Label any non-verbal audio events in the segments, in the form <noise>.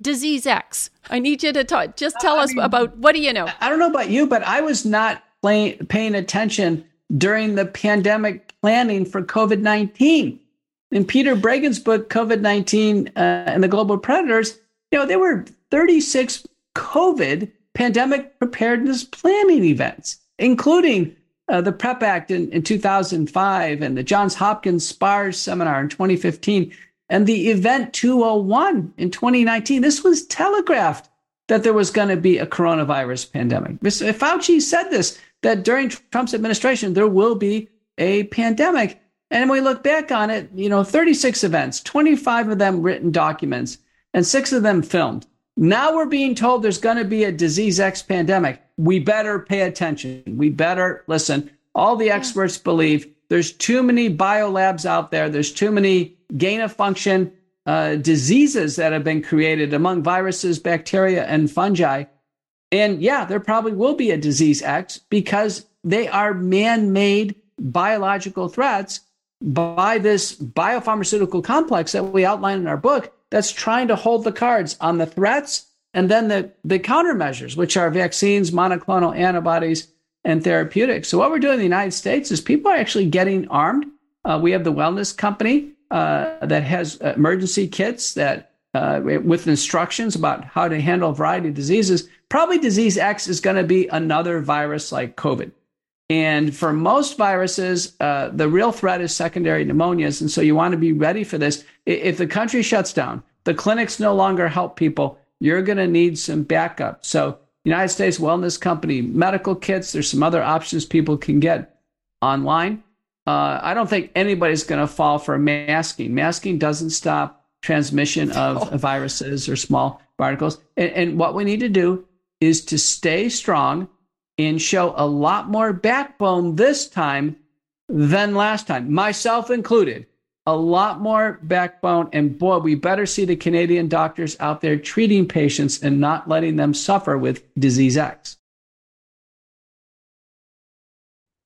disease X? I need you to talk. Just tell uh, us mean, about what do you know? I don't know about you, but I was not play, paying attention during the pandemic planning for COVID 19. In Peter Breggin's book, COVID 19 uh, and the Global Predators, you know, there were 36 COVID pandemic preparedness planning events, including uh, the PREP Act in, in 2005 and the Johns Hopkins SPARS seminar in 2015 and the Event 201 in 2019. This was telegraphed that there was going to be a coronavirus pandemic. Mr. Fauci said this that during Trump's administration, there will be a pandemic. And when we look back on it, you know, 36 events, 25 of them written documents, and six of them filmed. Now we're being told there's going to be a disease X pandemic. We better pay attention. We better listen. All the experts believe there's too many biolabs out there. There's too many gain of function uh, diseases that have been created among viruses, bacteria, and fungi. And yeah, there probably will be a disease X because they are man made biological threats by this biopharmaceutical complex that we outline in our book that's trying to hold the cards on the threats and then the, the countermeasures, which are vaccines, monoclonal antibodies, and therapeutics. So, what we're doing in the United States is people are actually getting armed. Uh, we have the Wellness Company uh, that has emergency kits that uh, with instructions about how to handle a variety of diseases. Probably disease X is going to be another virus like COVID. And for most viruses, uh, the real threat is secondary pneumonias. And so you want to be ready for this. If the country shuts down, the clinics no longer help people, you're going to need some backup. So, United States Wellness Company medical kits, there's some other options people can get online. Uh, I don't think anybody's going to fall for masking. Masking doesn't stop transmission of oh. viruses or small particles. And, and what we need to do is to stay strong and show a lot more backbone this time than last time, myself included. A lot more backbone. And boy, we better see the Canadian doctors out there treating patients and not letting them suffer with disease X.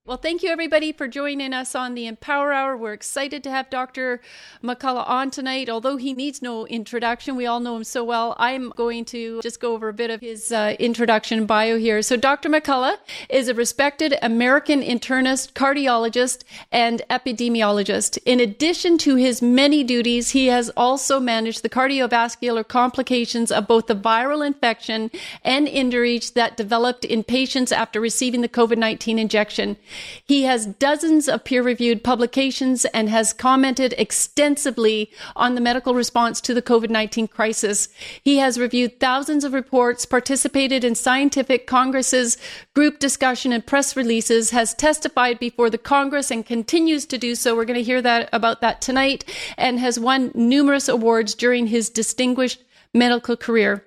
Well, thank you everybody for joining us on the Empower Hour. We're excited to have Dr. McCullough on tonight. Although he needs no introduction, we all know him so well. I'm going to just go over a bit of his uh, introduction bio here. So, Dr. McCullough is a respected American internist, cardiologist, and epidemiologist. In addition to his many duties, he has also managed the cardiovascular complications of both the viral infection and injuries that developed in patients after receiving the COVID 19 injection. He has dozens of peer reviewed publications and has commented extensively on the medical response to the COVID 19 crisis. He has reviewed thousands of reports, participated in scientific congresses, group discussion, and press releases, has testified before the Congress and continues to do so. We're going to hear that about that tonight, and has won numerous awards during his distinguished medical career.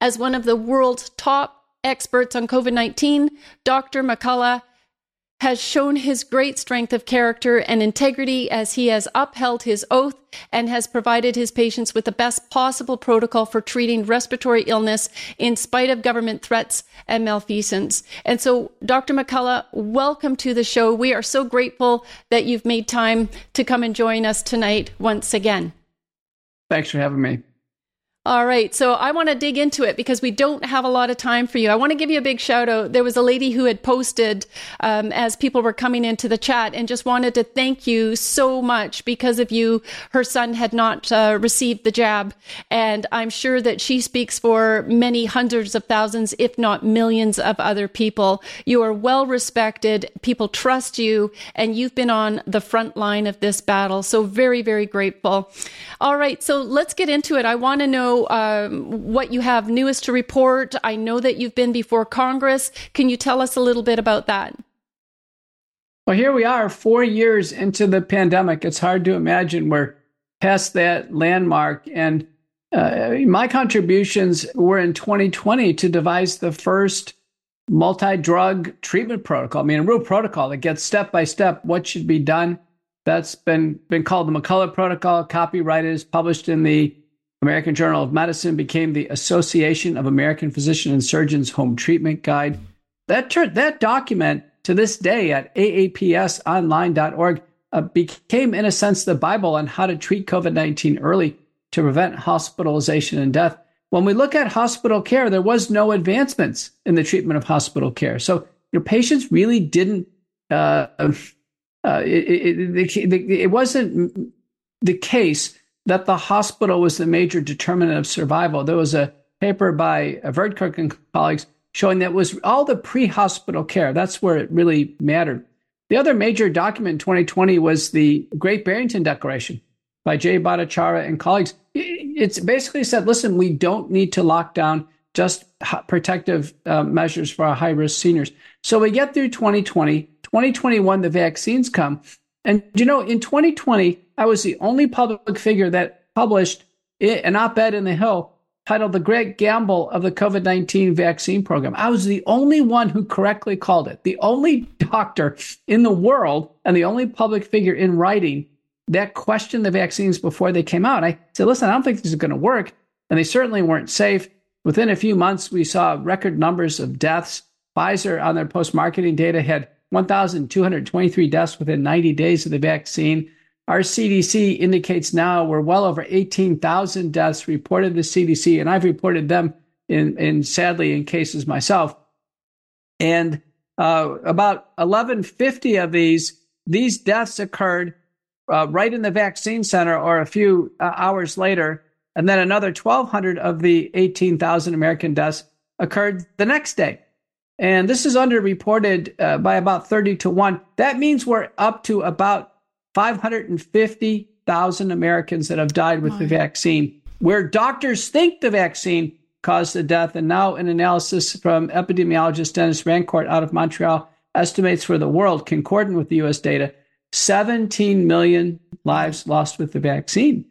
As one of the world's top experts on COVID 19, Dr. McCullough has shown his great strength of character and integrity as he has upheld his oath and has provided his patients with the best possible protocol for treating respiratory illness in spite of government threats and malfeasance. And so, Dr. McCullough, welcome to the show. We are so grateful that you've made time to come and join us tonight once again. Thanks for having me. All right. So I want to dig into it because we don't have a lot of time for you. I want to give you a big shout out. There was a lady who had posted um, as people were coming into the chat and just wanted to thank you so much because of you. Her son had not uh, received the jab. And I'm sure that she speaks for many hundreds of thousands, if not millions of other people. You are well respected. People trust you and you've been on the front line of this battle. So very, very grateful. All right. So let's get into it. I want to know um, what you have newest to report. I know that you've been before Congress. Can you tell us a little bit about that? Well, here we are, four years into the pandemic. It's hard to imagine we're past that landmark. And uh, my contributions were in 2020 to devise the first multi drug treatment protocol. I mean, a real protocol that gets step by step what should be done. That's been, been called the McCullough Protocol, copyrighted, is published in the American Journal of Medicine became the Association of American Physician and Surgeons Home Treatment Guide. That, ter- that document to this day at aapsonline.org uh, became, in a sense, the Bible on how to treat COVID 19 early. to prevent hospitalization and death. When we look at hospital care, there was no advancements in the treatment of hospital care. So your patients really didn't. Uh, uh, it, it, it, it wasn't the case that the hospital was the major determinant of survival. There was a paper by Verdkirk and colleagues showing that was all the pre-hospital care. That's where it really mattered. The other major document in 2020 was the Great Barrington Declaration by Jay Bhattacharya and colleagues. It's basically said, listen, we don't need to lock down just protective uh, measures for our high risk seniors. So we get through 2020, 2021, the vaccines come. And you know, in 2020, I was the only public figure that published an op ed in the Hill titled The Great Gamble of the COVID 19 Vaccine Program. I was the only one who correctly called it, the only doctor in the world and the only public figure in writing that questioned the vaccines before they came out. I said, listen, I don't think this is going to work. And they certainly weren't safe. Within a few months, we saw record numbers of deaths. Pfizer, on their post marketing data, had 1,223 deaths within 90 days of the vaccine. Our CDC indicates now we're well over 18,000 deaths reported to CDC, and I've reported them in, in sadly in cases myself. And uh, about 1150 of these, these deaths occurred uh, right in the vaccine center or a few uh, hours later. And then another 1,200 of the 18,000 American deaths occurred the next day. And this is underreported uh, by about 30 to 1. That means we're up to about 550,000 Americans that have died with oh, the vaccine, where doctors think the vaccine caused the death. And now, an analysis from epidemiologist Denis Rancourt out of Montreal estimates for the world, concordant with the US data, 17 million lives lost with the vaccine.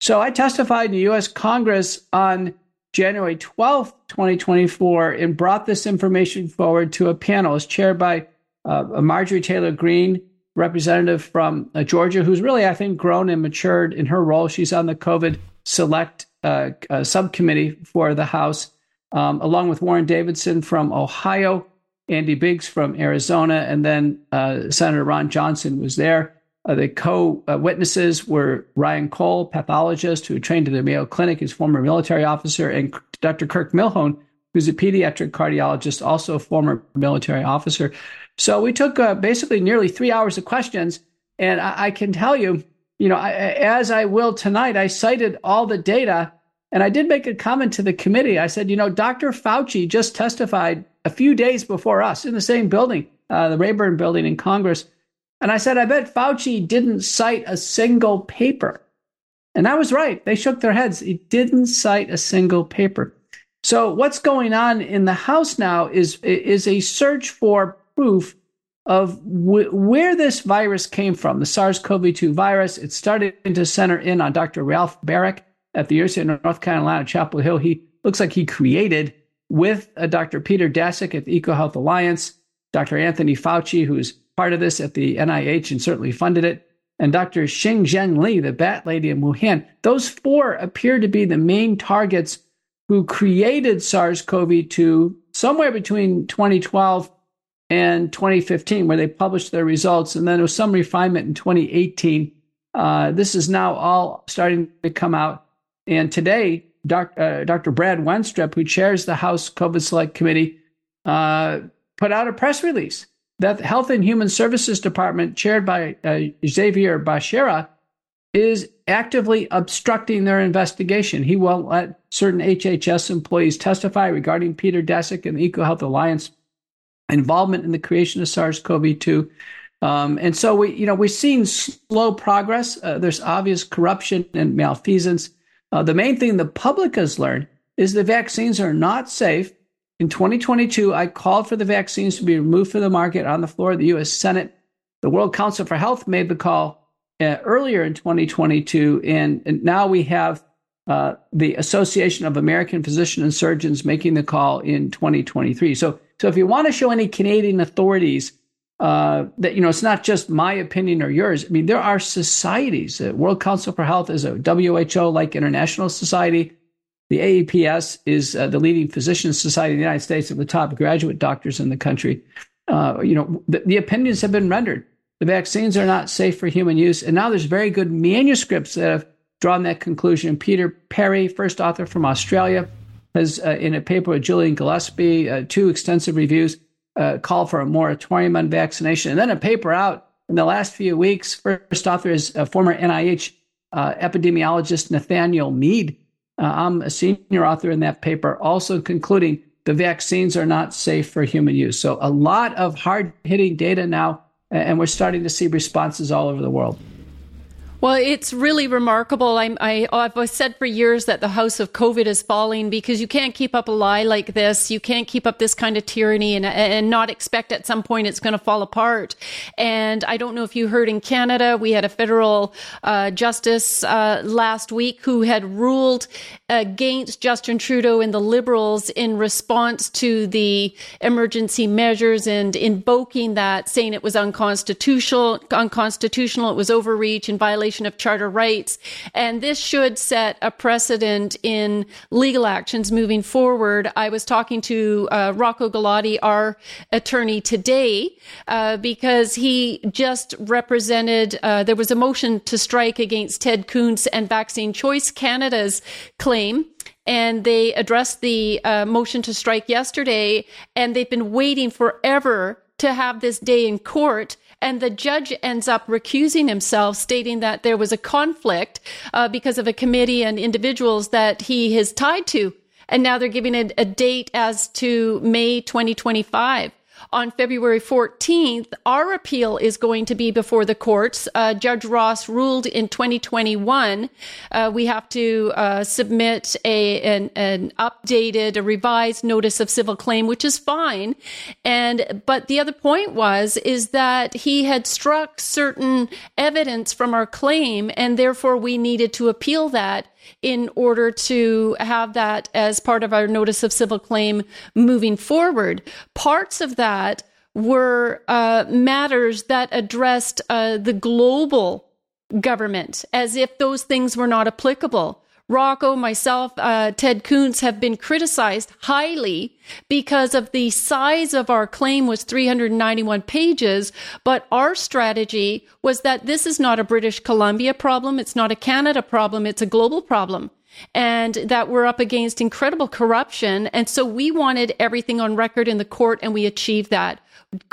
So I testified in the US Congress on January 12th, 2024, and brought this information forward to a panel. It's chaired by uh, Marjorie Taylor Greene, representative from uh, Georgia, who's really, I think, grown and matured in her role. She's on the COVID select uh, uh, subcommittee for the House, um, along with Warren Davidson from Ohio, Andy Biggs from Arizona, and then uh, Senator Ron Johnson was there. Uh, the co witnesses were Ryan Cole, pathologist who trained at the Mayo Clinic, his former military officer, and Dr. Kirk Milhoan, who's a pediatric cardiologist, also a former military officer. So we took uh, basically nearly three hours of questions. And I, I can tell you, you know, I, as I will tonight, I cited all the data. And I did make a comment to the committee. I said, you know, Dr. Fauci just testified a few days before us in the same building, uh, the Rayburn building in Congress. And I said, I bet Fauci didn't cite a single paper. And I was right. They shook their heads. He didn't cite a single paper. So what's going on in the House now is, is a search for proof of where this virus came from, the SARS CoV 2 virus. It started to center in on Dr. Ralph Baric at the University of North Carolina, Chapel Hill. He looks like he created with uh, Dr. Peter Daszak at the EcoHealth Alliance, Dr. Anthony Fauci, who's part of this at the NIH and certainly funded it, and Dr. Xing Xingzhen Li, the bat lady in Wuhan. Those four appear to be the main targets who created SARS CoV 2 somewhere between 2012 and 2015, where they published their results. And then there was some refinement in 2018. Uh, this is now all starting to come out. And today, doc, uh, Dr. Brad Wenstrup, who chairs the House COVID Select Committee, uh, put out a press release that Health and Human Services Department, chaired by uh, Xavier Becerra, is actively obstructing their investigation. He won't let certain HHS employees testify regarding Peter Daszak and the EcoHealth Alliance involvement in the creation of SARS-CoV-2. Um, and so we, you know, we've seen slow progress. Uh, there's obvious corruption and malfeasance. Uh, the main thing the public has learned is the vaccines are not safe. In 2022, I called for the vaccines to be removed from the market on the floor of the U.S. Senate. The World Council for Health made the call uh, earlier in 2022, and, and now we have uh, the Association of American Physicians and Surgeons making the call in 2023. So so if you want to show any Canadian authorities uh, that you know it's not just my opinion or yours. I mean, there are societies. The World Council for Health is a WHO like international society. The AAPS is uh, the leading physician society in the United States of the top graduate doctors in the country. Uh, you know, the, the opinions have been rendered. The vaccines are not safe for human use, and now there's very good manuscripts that have drawn that conclusion. Peter Parry, first author from Australia, has uh, in a paper with Julian Gillespie, uh, two extensive reviews, uh, called for a moratorium on vaccination. And then a paper out in the last few weeks. First author is former NIH uh, epidemiologist Nathaniel Mead. Uh, I'm a senior author in that paper, also concluding the vaccines are not safe for human use. So, a lot of hard hitting data now, and we're starting to see responses all over the world. Well, it's really remarkable. I'm, I, I've said for years that the house of COVID is falling because you can't keep up a lie like this. You can't keep up this kind of tyranny and, and not expect at some point it's going to fall apart. And I don't know if you heard in Canada, we had a federal uh, justice uh, last week who had ruled against Justin Trudeau and the Liberals in response to the emergency measures and invoking that, saying it was unconstitutional, unconstitutional, it was overreach and violation of charter rights. And this should set a precedent in legal actions moving forward. I was talking to uh, Rocco Galati, our attorney today, uh, because he just represented, uh, there was a motion to strike against Ted Kuntz and Vaccine Choice Canada's claim and they addressed the uh, motion to strike yesterday, and they've been waiting forever to have this day in court. And the judge ends up recusing himself, stating that there was a conflict uh, because of a committee and individuals that he is tied to. And now they're giving it a date as to May 2025 on February 14th, our appeal is going to be before the courts. Uh, Judge Ross ruled in 2021 uh, we have to uh, submit a an, an, updated, a revised notice of civil claim, which is fine. And but the other point was is that he had struck certain evidence from our claim, and therefore we needed to appeal that in order to have that as part of our notice of civil claim moving forward. Parts of that were uh, matters that addressed uh, the global government as if those things were not applicable. Rocco, myself, uh, Ted Kuntz have been criticized highly because of the size of our claim was 391 pages. But our strategy was that this is not a British Columbia problem. It's not a Canada problem. It's a global problem and that we're up against incredible corruption. And so we wanted everything on record in the court and we achieved that.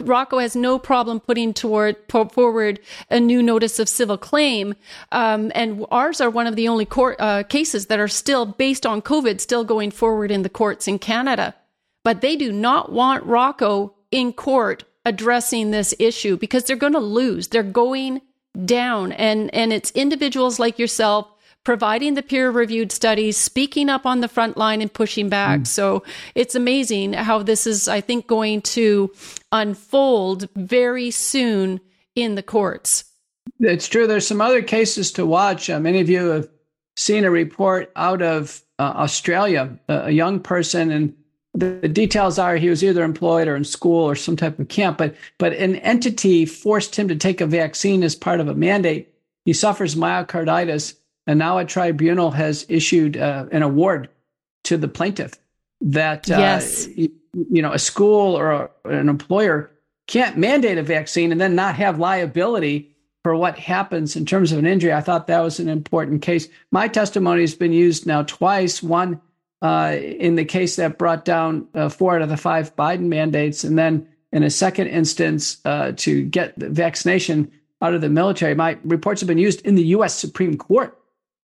Rocco has no problem putting toward forward a new notice of civil claim, um, and ours are one of the only court uh, cases that are still based on COVID, still going forward in the courts in Canada. But they do not want Rocco in court addressing this issue because they're going to lose. They're going down, and and it's individuals like yourself providing the peer reviewed studies, speaking up on the front line and pushing back. Mm. So it's amazing how this is, I think, going to unfold very soon in the courts. It's true. There's some other cases to watch. Uh, many of you have seen a report out of uh, Australia, uh, a young person, and the, the, details are he was either employed or in school or some type of camp, but but an entity forced him to take a vaccine as part of a mandate. He suffers myocarditis and now a tribunal has issued uh, an award to the plaintiff that uh, yes. you, you, know a school or a, an employer can't mandate a vaccine and then not have liability for what happens in terms of an injury. I thought that was an important case. My testimony has been used now twice. One uh, in the case that brought down uh, four out of the five Biden mandates, and then in a second instance uh, to get the vaccination out of the military. My reports have been used in the U.S. Supreme Court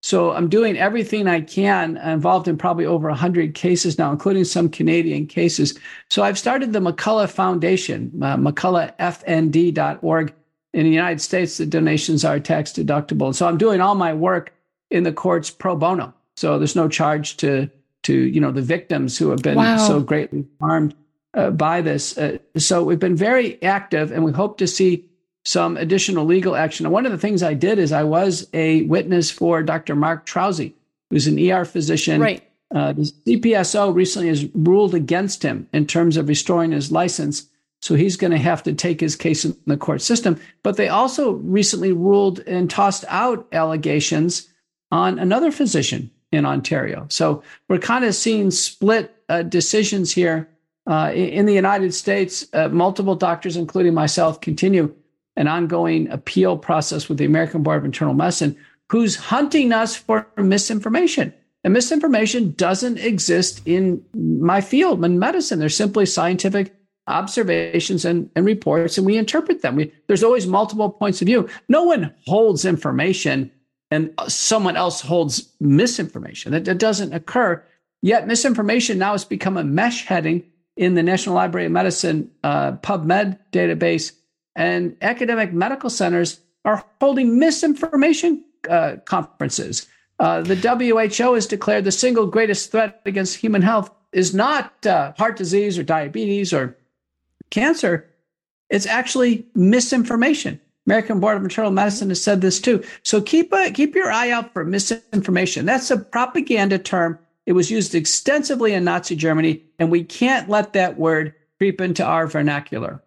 so I'm doing everything I can, involved in probably over 100 cases now, including some Canadian cases. So I've started the McCullough Foundation, uh, McCulloughFND.org. In the United States, the donations are tax deductible. So I'm doing all my work in the courts pro bono. So there's no charge to to you know the victims who have been wow. so greatly harmed uh, by this. Uh, so we've been very active, and we hope to see some additional legal action. And one of the things I did is I was a witness for Dr. Mark Trozzi, who's an ER physician. Right. Uh, the CPSO recently has ruled against him in terms of restoring his license. So he's going to have to take his case in the court system. But they also recently ruled and tossed out allegations on another physician in Ontario. So we're kind of seeing split uh, decisions here. Uh, in the United States, uh, multiple doctors, including myself, continue an ongoing appeal process with the American Board of Internal Medicine, who's hunting us for misinformation. And misinformation doesn't exist in my field, in medicine. They're simply scientific observations and, and reports, and we interpret them. We, there's always multiple points of view. No one holds information and someone else holds misinformation. That, that doesn't occur. Yet misinformation now has become a MeSH heading in the National Library of Medicine uh, PubMed database, and academic medical centers are holding misinformation uh, conferences. Uh, the WHO has declared the single greatest threat against human health is not uh, heart disease or diabetes or cancer. It's actually misinformation. American Board of Internal Medicine has said this too. So keep a, keep your eye out for misinformation. That's a propaganda term. It was used extensively in Nazi Germany, and we can't let that word creep into our vernacular.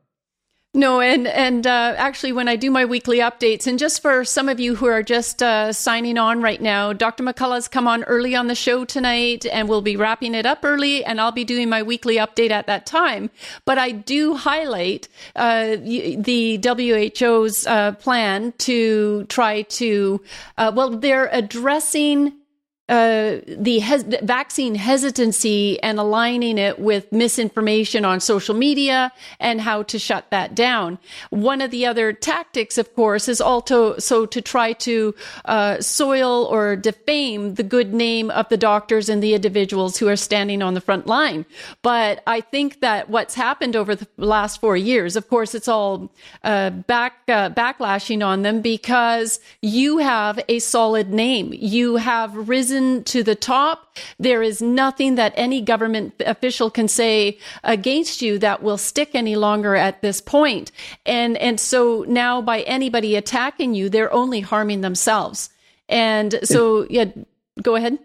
No, and and uh, actually, when I do my weekly updates, and just for some of you who are just uh, signing on right now, Dr. McCullough's come on early on the show tonight, and we'll be wrapping it up early, and I'll be doing my weekly update at that time. But I do highlight uh, the WHO's uh, plan to try to, uh, well, they're addressing uh, the hes- vaccine hesitancy and aligning it with misinformation on social media and how to shut that down. One of the other tactics, of course, is also so to try to uh, soil or defame the good name of the doctors and the individuals who are standing on the front line. But I think that what's happened over the last four years, of course, it's all uh, back uh, backlashing on them because you have a solid name. You have risen risen to the top. There is nothing that any government official can say against you that will stick any longer at this point. And, and so now by anybody attacking you, they're only harming themselves. And so, yeah, go ahead.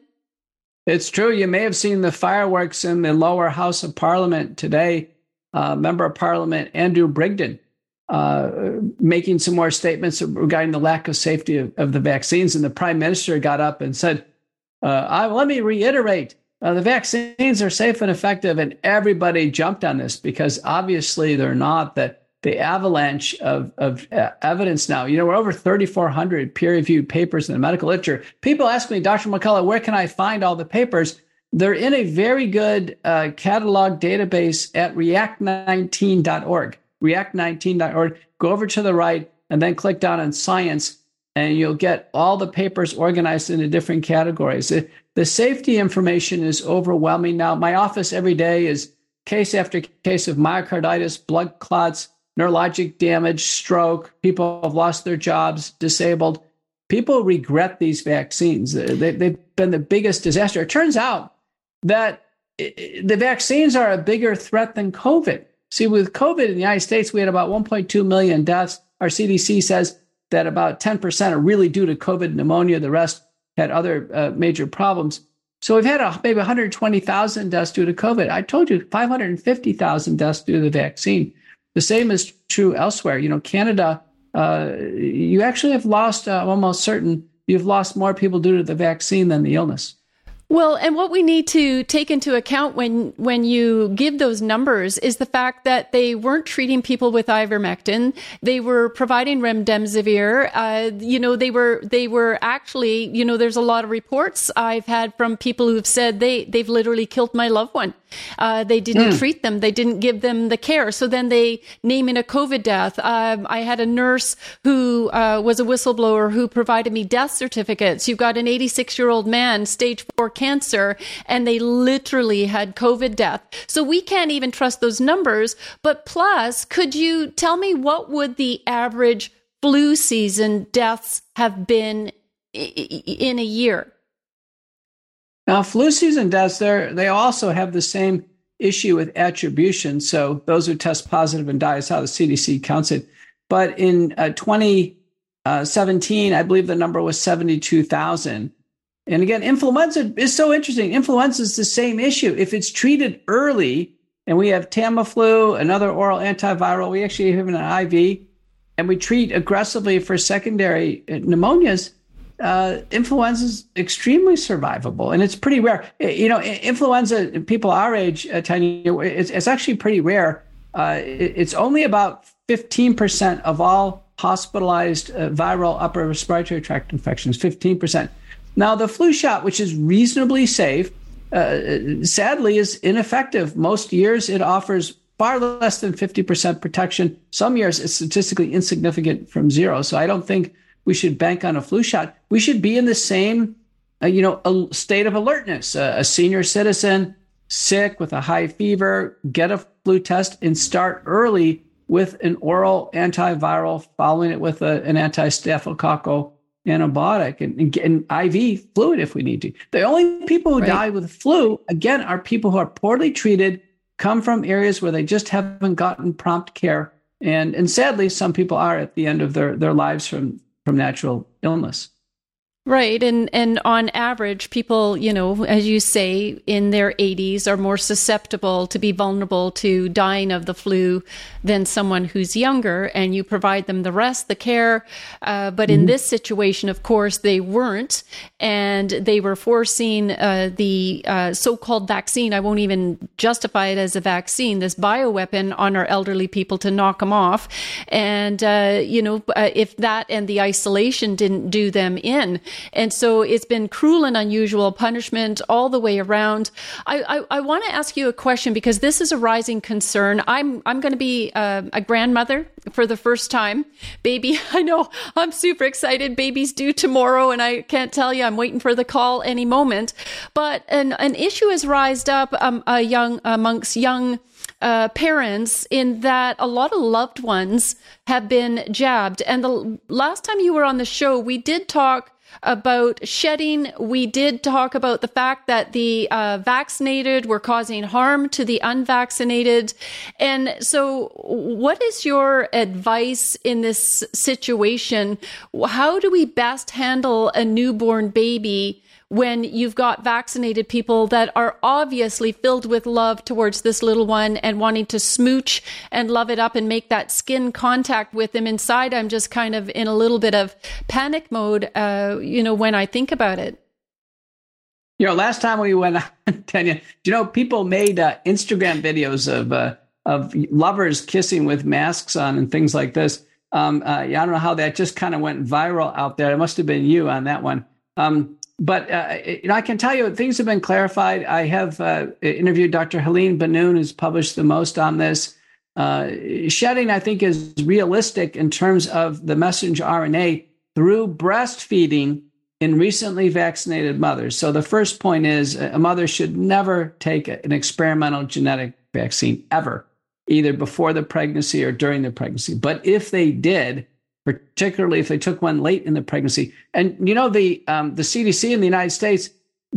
It's true. You may have seen the fireworks in the lower house of parliament today. Uh, member of parliament Andrew Bridgen uh, making some more statements regarding the lack of safety of, of, the vaccines. And the prime minister got up and said, I, let me reiterate uh, the vaccines are safe and effective, and everybody jumped on this because obviously they're not. That the avalanche of, of uh, evidence now, you know, we're over 3,400 peer reviewed papers in the medical literature. People ask me, Dr. McCullough, where can I find all the papers? They're in a very good uh, catalog database at react19.org. React19.org. Go over to the right and then click down on science and you'll get all the papers organized into different categories. The, safety information is overwhelming now. My office every day is case after case of myocarditis, blood clots, neurologic damage, stroke. People have lost their jobs, disabled. People regret these vaccines. They, they've been the biggest disaster. It turns out that the vaccines are a bigger threat than COVID. See, with COVID in the United States, we had about 1.2 million deaths. Our CDC says that about 10% are really due to COVID pneumonia. The rest had other uh, major problems. So we've had a, maybe 120,000 deaths due to COVID. I told you 550,000 deaths due to the vaccine. The same is true elsewhere. You know, Canada, uh, you actually have lost, uh, almost certain, you've lost more people due to the vaccine than the illness. Well, and what we need to take into account when when you give those numbers is the fact that they weren't treating people with ivermectin; they were providing remdesivir. Uh, you know, they were they were actually, you know, there's a lot of reports I've had from people who've said they they've literally killed my loved one. Uh, they didn't mm. treat them. They didn't give them the care. So then they name in a COVID death. Um, I had a nurse who uh, was a whistleblower who provided me death certificates. You've got an 86 year old man, stage four cancer, and they literally had COVID death. So we can't even trust those numbers. But plus, could you tell me what would the average flu season deaths have been in a year? Now, flu season deaths, they also have the same issue with attribution. So those who test positive and die is how the CDC counts it. But in uh, 2017, I believe the number was 72,000. And again, influenza is so interesting. Influenza is the same issue. If it's treated early, and we have Tamiflu, another oral antiviral, we actually have an IV, and we treat aggressively for secondary uh, pneumonias, uh, influenza is extremely survivable and it's pretty rare. You know, influenza, people our age, uh, Tanya, it's, it's actually pretty rare. Uh, it, it's only about 15% of all hospitalized uh, viral upper respiratory tract infections, 15%. Now, the flu shot, which is reasonably safe, uh, sadly is ineffective. Most years it offers far less than 50% protection. Some years it's statistically insignificant from zero. So I don't think we should bank on a flu shot. We should be in the same, uh, you know, a state of alertness. Uh, a senior citizen sick with a high fever, get a flu test and start early with an oral antiviral, following it with a, an anti-staphylococcal antibiotic and, and, and, IV fluid if we need to. The only people who right. die with flu, again, are people who are poorly treated, come from areas where they just haven't gotten prompt care. And, and sadly, some people are at the end of their, their lives from, from natural illness. Right. And, and on average, people, you know, as you say, in their 80s are more susceptible to be vulnerable to dying of the flu than someone who's younger. And you provide them the rest, the care. Uh, but mm-hmm. in this situation, of course, they weren't. And they were forcing uh, the uh, so called vaccine. I won't even justify it as a vaccine, this bioweapon on our elderly people to knock them off. And, uh, you know, uh, if that and the isolation didn't do them in, and so it's been cruel and unusual punishment all the way around. I, I, I want to ask you a question because this is a rising concern. I'm, I'm going to be uh, a grandmother for the first time. Baby, <laughs> I know I'm super excited. Baby's due tomorrow and I can't tell you, I'm waiting for the call any moment. But an, an issue has rised up um, a young, amongst young uh, parents in that a lot of loved ones have been jabbed. And the last time you were on the show, we did talk about shedding. We did talk about the fact that the uh, vaccinated were causing harm to the unvaccinated. And so, what is your advice in this situation? How do we best handle a newborn baby? When you've got vaccinated people that are obviously filled with love towards this little one and wanting to smooch and love it up and make that skin contact with them inside i'm just kind of in a little bit of panic mode uh, you know when i think about it. You know last time we went on <laughs> tanya you know people made uh, instagram videos of uh, of lovers kissing with masks on and things like this. Um, uh, yeah, i don't know how that just kind of went viral out there. It must have been you on that one. Um, but uh, I can tell you things have been clarified. I have uh, interviewed Dr. Helene Banoun, who's published the most on this. Uh, shedding, I think, is realistic in terms of the messenger RNA through breastfeeding in recently vaccinated mothers. So the first point is a mother should never take an experimental genetic vaccine ever, either before the pregnancy or during the pregnancy. But if they did, particularly if they took one late in the pregnancy. And you know, the um, the CDC in the United States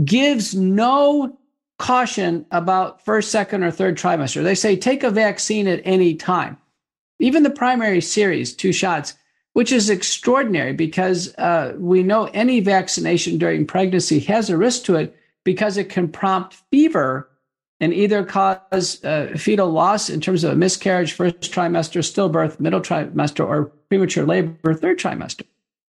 gives no caution about first, second, or third trimester. They say take a vaccine at any time, even the primary series, two shots, which is extraordinary because uh, we know any vaccination during pregnancy has a risk to it because it can prompt fever and either cause uh, fetal loss in terms of a miscarriage, first trimester, stillbirth, middle trimester, or premature labor, third trimester.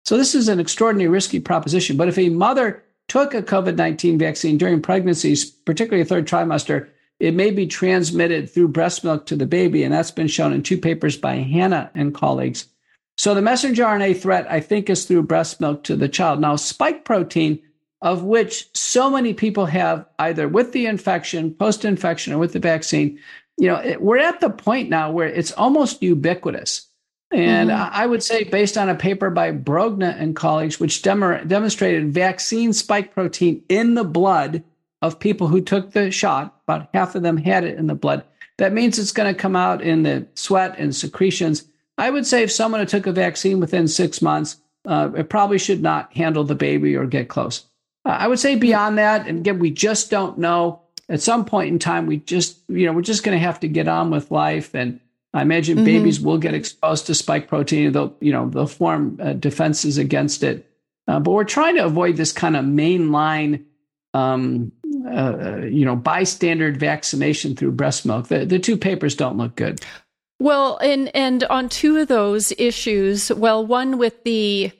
So this is an extraordinarily risky proposition. But if a mother took a COVID 19 vaccine during pregnancies, particularly a third trimester, it may be transmitted through breast milk to the baby. And that's been shown in two papers by Hanna and colleagues. So the messenger RNA threat, I think, is through breast milk to the child. Now, spike protein of which so many people have either with the infection, post infection, or with the vaccine. You know, we're at the point now where it's almost ubiquitous. And mm-hmm. I would say, based on a paper by Brogna and colleagues, which dem- demonstrated vaccine spike protein in the blood of people who took the shot, about half of them had it in the blood. That means it's going to come out in the sweat and secretions. I would say if someone who took a vaccine within six months, uh, it probably should not handle the baby or get close. I would say beyond that, and again, we just don't know. At some point in time, we just, you know, we're just going to have to get on with life. And I imagine mm-hmm. babies will get exposed to spike protein. They'll, you know, they'll form uh, defenses against it. Uh, but we're trying to avoid this kind of mainline, um, uh, you know, bystander vaccination through breast milk. The, the two papers don't look good. Well, and and on two of those issues, well, one with the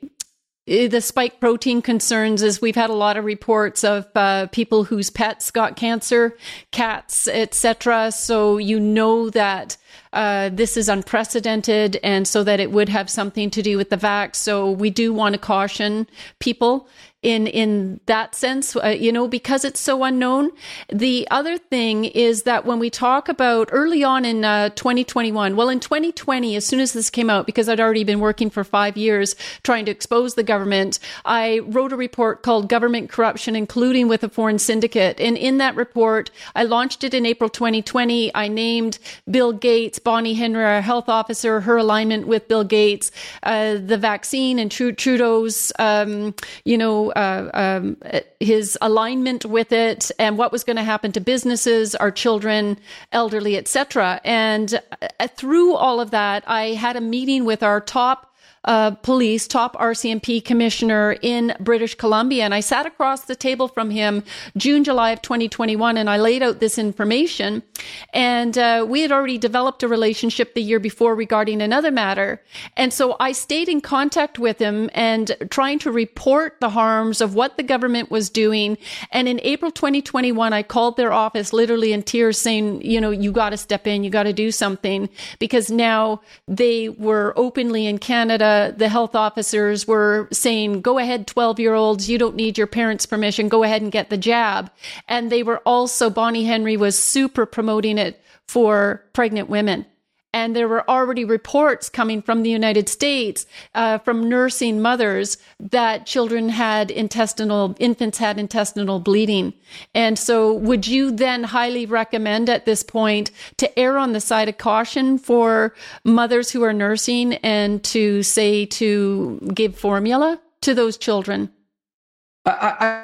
the spike protein concerns is we've had a lot of reports of uh, people whose pets got cancer, cats, etc. So you know that uh, this is unprecedented and so that it would have something to do with the vax. So we do want to caution people in in that sense uh, you know because it's so unknown. The other thing is that when we talk about early on in uh, 2021 well in 2020 as soon as this came out because I'd already been working for 5 years trying to expose the government I wrote a report called government corruption including with a foreign syndicate. And in that report I launched it in April 2020 I named Bill Gates Bonnie Henry our health officer her alignment with Bill Gates uh, the vaccine and Trudeau's um, you know uh, um, his alignment with it and what was going to happen to businesses, our children, elderly, etc. And uh, through all of that, I had a meeting with our top uh, police, top RCMP commissioner in British Columbia. And I sat across the table from him June, July of 2021, and I laid out this information. And uh, we had already developed a relationship the year before regarding another matter. And so I stayed in contact with him and trying to report the harms of what the government was doing. And in April 2021, I called their office literally in tears saying, you know, you got to step in, you got to do something because now they were openly in Canada the health officers were saying, go ahead, 12 year olds, you don't need your parents' permission, go ahead and get the jab. And they were also, Bonnie Henry was super promoting it for pregnant women. And there were already reports coming from the United States uh, from nursing mothers that children had intestinal, infants had intestinal bleeding. And so, would you then highly recommend at this point to err on the side of caution for mothers who are nursing and to say to give formula to those children?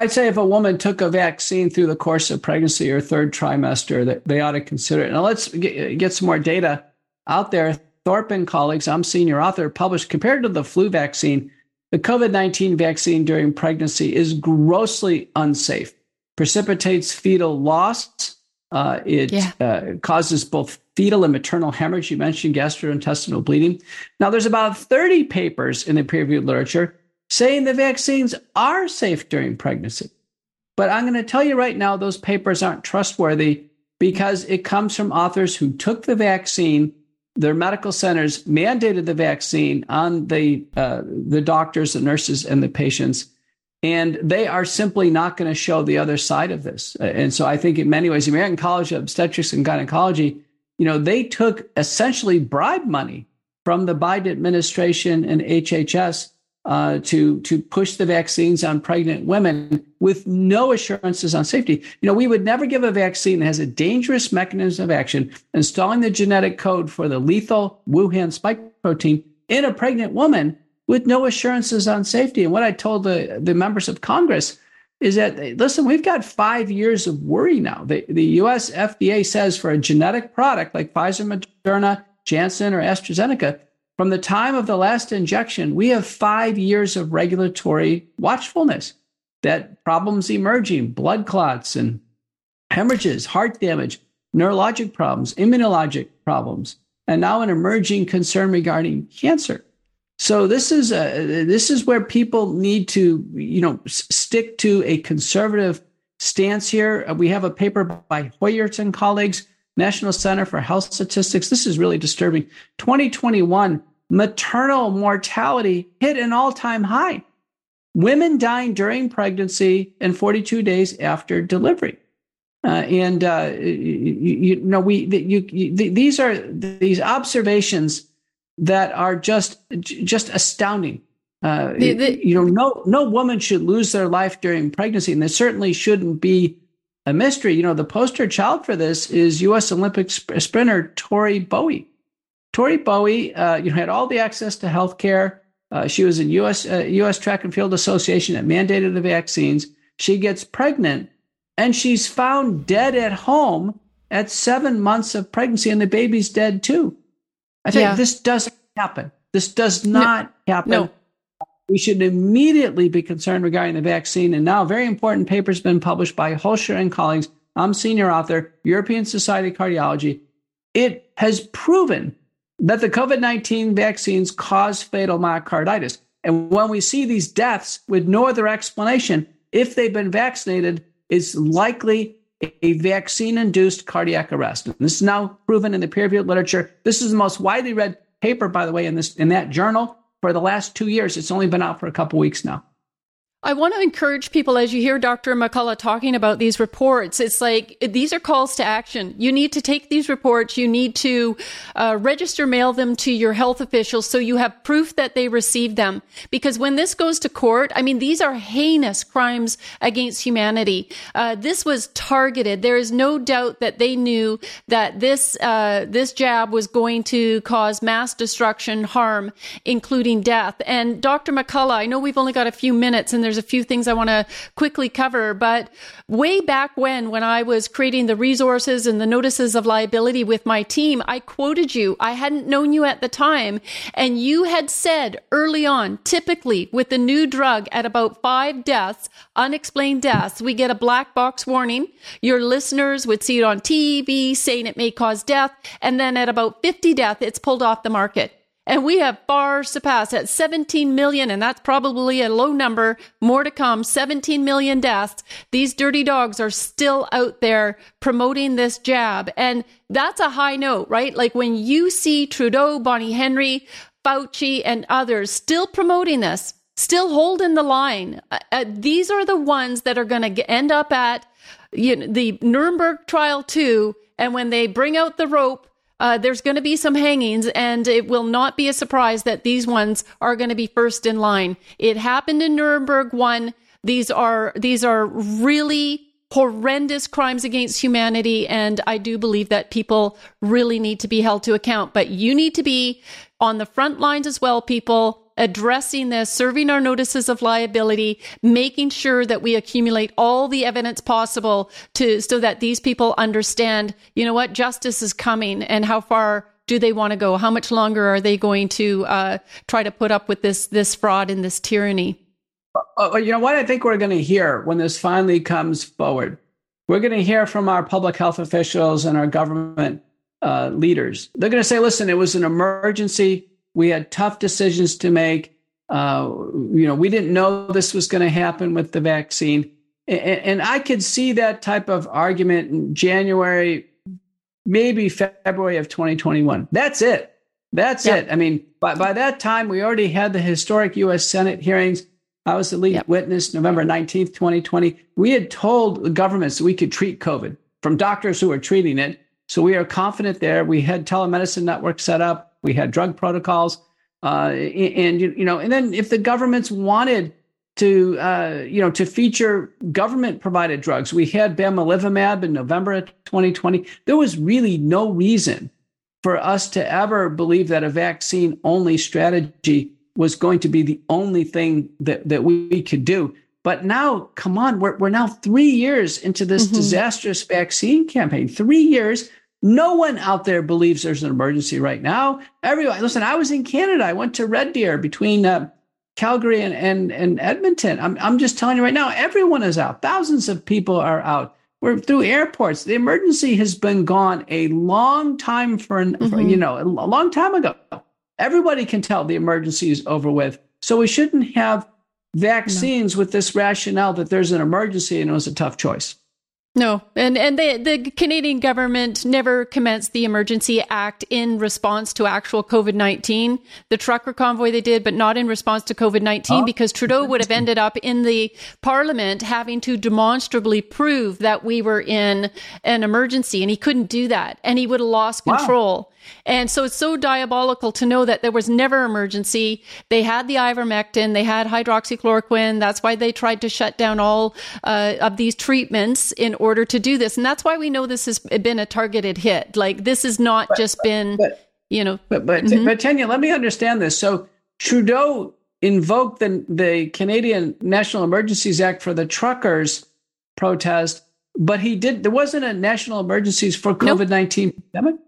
I'd say if a woman took a vaccine through the course of pregnancy or third trimester, that they ought to consider it. Now let's get, some more data out there, Thorp and colleagues, I'm senior author, published compared to the flu vaccine, the COVID 19 vaccine during pregnancy is grossly unsafe, precipitates fetal loss. Uh, it yeah. uh, causes both fetal and maternal hemorrhage. You mentioned gastrointestinal bleeding. Now, there's about 30 papers in the peer reviewed literature saying the vaccines are safe during pregnancy. But I'm going to tell you right now, those papers aren't trustworthy because it comes from authors who took the vaccine their medical centers mandated the vaccine on the uh, the doctors, the nurses, and the patients, and they are simply not going to show the other side of this. And so, I think in many ways, the American College of Obstetrics and Gynecology, you know, they took essentially bribe money from the Biden administration and HHS uh, to to push the vaccines on pregnant women with no assurances on safety. You know, we would never give a vaccine that has a dangerous mechanism of action, installing the genetic code for the lethal Wuhan spike protein in a pregnant woman with no assurances on safety. And what I told the, the members of Congress is that listen, we've got five years of worry now. The, the US FDA says for a genetic product like Pfizer, Moderna, Janssen, or AstraZeneca, from the time of the last injection, we have five years of regulatory watchfulness that problems emerging, blood clots and hemorrhages, heart damage, neurologic problems, immunologic problems, and now an emerging concern regarding cancer. So this is a, this is where people need to you know stick to a conservative stance here. We have a paper by Hoyert and colleagues National Center for Health Statistics. This is really disturbing. 2021, maternal mortality hit an all time high. Women dying during pregnancy and 42 days after delivery. Uh, and uh, you, you, know, we you, you, these are these observations that are just just astounding. Uh, the, the, you know, no no woman should lose their life during pregnancy, and there certainly shouldn't be a mystery. You know, the poster child for this is U.S. Olympic sp- sprinter Tori Bowie. Tori Bowie, uh, you know, had all the access to health care. Uh, she was in U.S. Uh, U.S. Track and Field Association that mandated the vaccines. She gets pregnant, and she's found dead at home at seven months of pregnancy, and the baby's dead too. I think yeah. this doesn't happen. This does not no. happen. No. We should immediately be concerned regarding the vaccine. And now, a very important paper has been published by Hulscher and colleagues. I'm senior author, European Society of Cardiology. It has proven that the COVID 19 vaccines cause fatal myocarditis. And when we see these deaths with no other explanation, if they've been vaccinated, it's likely a vaccine induced cardiac arrest. And this is now proven in the peer reviewed literature. This is the most widely read paper, by the way, in this in that journal for the last two years. It's only been out for a couple weeks now. I want to encourage people as you hear Dr. McCullough talking about these reports. It's like these are calls to action. You need to take these reports. You need to uh, register, mail them to your health officials so you have proof that they received them. Because when this goes to court, I mean, these are heinous crimes against humanity. Uh, this was targeted. There is no doubt that they knew that this uh, this jab was going to cause mass destruction, harm, including death. And Dr. McCullough, I know we've only got a few minutes, and there's there's a few things I want to quickly cover, but way back when, when I was creating the resources and the notices of liability with my team, I quoted you. I hadn't known you at the time. And you had said early on, typically with the new drug at about five deaths, unexplained deaths, we get a black box warning. Your listeners would see it on TV saying it may cause death. And then at about 50 deaths, it's pulled off the market. And we have far surpassed at 17 million, and that's probably a low number, more to come, 17 million deaths. These dirty dogs are still out there promoting this jab. And that's a high note, right? Like when you see Trudeau, Bonnie Henry, Fauci, and others still promoting this, still holding the line, uh, uh, these are the ones that are going to end up at you know, the Nuremberg trial too. And when they bring out the rope, uh, there's going to be some hangings, and it will not be a surprise that these ones are going to be first in line. It happened in Nuremberg one. These are these are really horrendous crimes against humanity, and I do believe that people really need to be held to account. But you need to be on the front lines as well, people addressing this, serving our notices of liability, making sure that we accumulate all the evidence possible to so that these people understand, you know what, justice is coming and how far do they want to go? How much longer are they going to uh, try to put up with this this fraud and this tyranny? Uh, you know what I think we're going to hear when this finally comes forward. We're going to hear from our public health officials and our government uh, leaders. They're going to say, "Listen, it was an emergency. We had tough decisions to make. Uh, you know, we didn't know this was going to happen with the vaccine. And, and, I could see that type of argument in January, maybe February of 2021. That's it. That's yep. it. I mean, by, by that time, we already had the historic U.S. Senate hearings. I was the lead yep. witness November 19th, 2020. We had told the governments that we could treat COVID from doctors who were treating it. So we are confident there. We had telemedicine network set up. We had drug protocols, uh, and you know, and then if the governments wanted to, uh, you know, to feature government provided drugs, we had bamlanivimab in November of 2020. There was really no reason for us to ever believe that a vaccine only strategy was going to be the only thing that, that we could do. But now, come on, we're, we're now three years into this mm-hmm. disastrous vaccine campaign. Three years no one out there believes there's an emergency right now. Everyone, listen, I was in Canada. I went to Red Deer between uh, Calgary and, and, and Edmonton. I'm, I'm just telling you right now, everyone is out. Thousands of people are out. We're through airports. The emergency has been gone a long time for, mm-hmm. for you know, a long time ago. Everybody can tell the emergency is over with. So we shouldn't have vaccines no. with this rationale that there's an emergency and it was a tough choice. No, and and the the Canadian government never commenced the Emergency Act in response to actual COVID nineteen. The trucker convoy they did, but not in response to COVID nineteen, oh, because Trudeau would have ended up in the Parliament having to demonstrably prove that we were in an emergency, and he couldn't do that, and he would have lost control. Wow. And so it's so diabolical to know that there was never emergency. They had the ivermectin, they had hydroxychloroquine. That's why they tried to shut down all uh, of these treatments in order to do this. And that's why we know this has been a targeted hit. Like this has not but, just been, but, you know. But but, mm-hmm. but Tanya, let me understand this. So Trudeau invoked the the Canadian National Emergencies Act for the truckers protest, but he did. There wasn't a national emergencies for COVID nineteen nope. pandemic.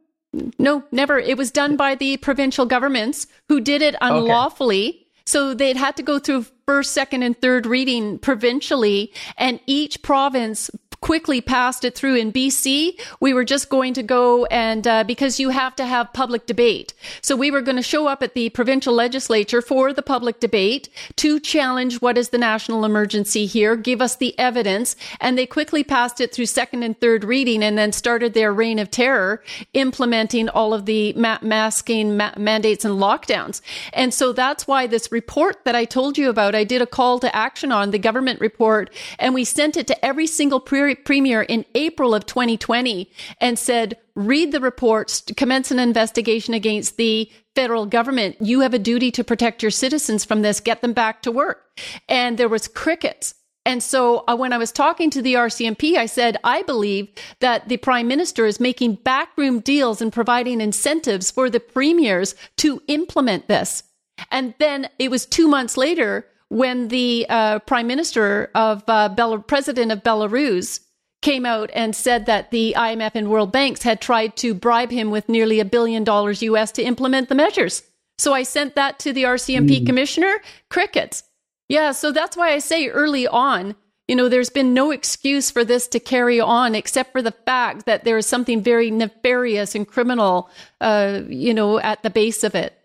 No, never. It was done by the provincial governments who did it unlawfully. Okay. So they'd had to go through first, second, and third reading provincially, and each province quickly passed it through in BC. We were just going to go and uh, because you have to have public debate. So we were going to show up at the provincial legislature for the public debate to challenge what is the national emergency here, give us the evidence. And they quickly passed it through second and third reading and then started their reign of terror, implementing all of the ma- masking ma- mandates and lockdowns. And so that's why this report that I told you about, I did a call to action on the government report and we sent it to every single pre- premier in April of 2020 and said, read the reports, commence an investigation against the federal government. You have a duty to protect your citizens from this, get them back to work. And there was crickets. And so uh, when I was talking to the RCMP, I said, I believe that the prime minister is making backroom deals and providing incentives for the premiers to implement this. And then it was two months later when the uh, prime minister of uh, Bel- president of Belarus came out and said that the IMF and World Banks had tried to bribe him with nearly a billion dollars US to implement the measures. So I sent that to the RCMP mm. commissioner. Crickets. Yeah, so that's why I say early on, you know, there's been no excuse for this to carry on except for the fact that there is something very nefarious and criminal, uh, you know, at the base of it.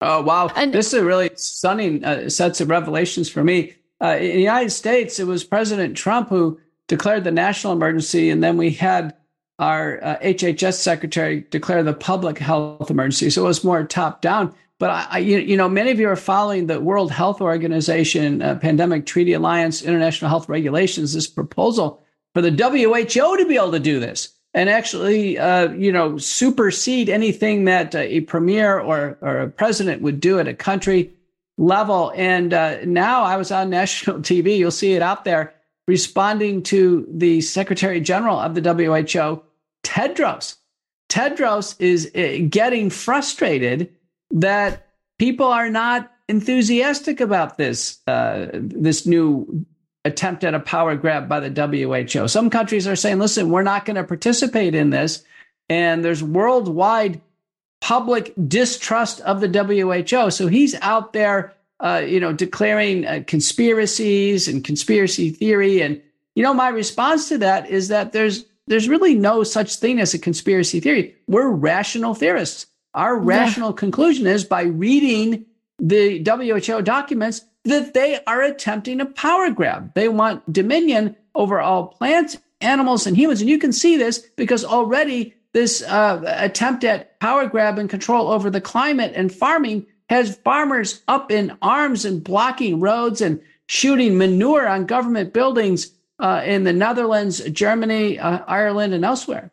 Oh, wow. And, this is a really stunning uh, sets of revelations for me. Uh, in the United States, it was President Trump who declared the national emergency, and then we had our uh, HHS secretary declare the public health emergency. So it was more top down. But I, I you, you, know, many of you are following the World Health Organization, uh, Pandemic Treaty Alliance, International Health Regulations. This proposal for the WHO to be able to do this and actually, uh, you know, supersede anything that uh, a premier or, or a president would do at a country level. And uh, now I was on <laughs> national TV. You'll see it out there responding to the Secretary General of the WHO, Tedros. Tedros is uh, getting frustrated that people are not enthusiastic about this uh, this new attempt at a power grab by the WHO. Some countries are saying, "Listen, we're not going to participate in this," and there's worldwide public distrust of the WHO. So he's out there uh, you know, declaring uh, conspiracies and conspiracy theory. And you know, my response to that is that there's there's really no such thing as a conspiracy theory. We're rational theorists. Our yeah. rational conclusion is by reading the WHO documents that they are attempting a power grab. They want dominion over all plants, animals, and humans. And you can see this because already this uh, attempt at power grab and control over the climate and farming has farmers up in arms and blocking roads and shooting manure on government buildings uh, in the Netherlands, Germany, uh, Ireland, and elsewhere.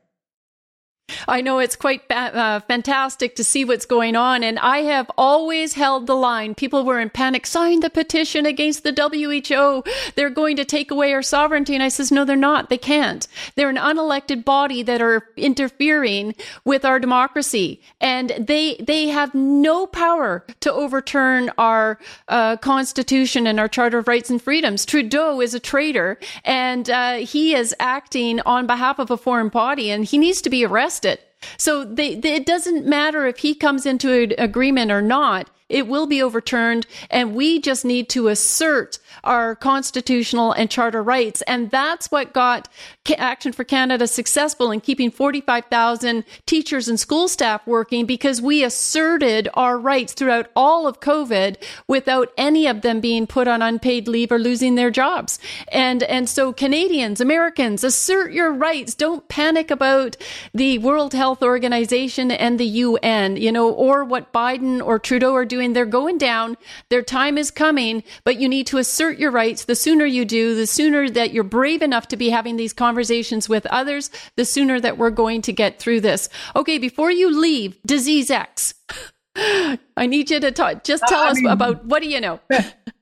I know it's quite uh, fantastic to see what's going on. And I have always held the line. People were in panic, sign the petition against the WHO. They're going to take away our sovereignty. And I says, no, they're not. They can't. They're an unelected body that are interfering with our democracy. And they, they have no power to overturn our uh, constitution and our charter of rights and freedoms. Trudeau is a traitor and uh, he is acting on behalf of a foreign body and he needs to be arrested it. So they, they, it doesn't matter if he comes into an agreement or not. It will be overturned, and we just need to assert our constitutional and charter rights. And that's what got Action for Canada successful in keeping 45,000 teachers and school staff working because we asserted our rights throughout all of COVID without any of them being put on unpaid leave or losing their jobs. And, and so Canadians, Americans, assert your rights. Don't panic about the World Health Organization and the UN, you know, or what Biden or Trudeau are doing. They're going down. Their time is coming, but you need to assert your rights. The sooner you do, the sooner that you're brave enough to be having these conversations with others, the sooner that we're going to get through this. Okay, before you leave, disease X. <gasps> I need you to talk. Just tell uh, us mean, about what do you know? <laughs>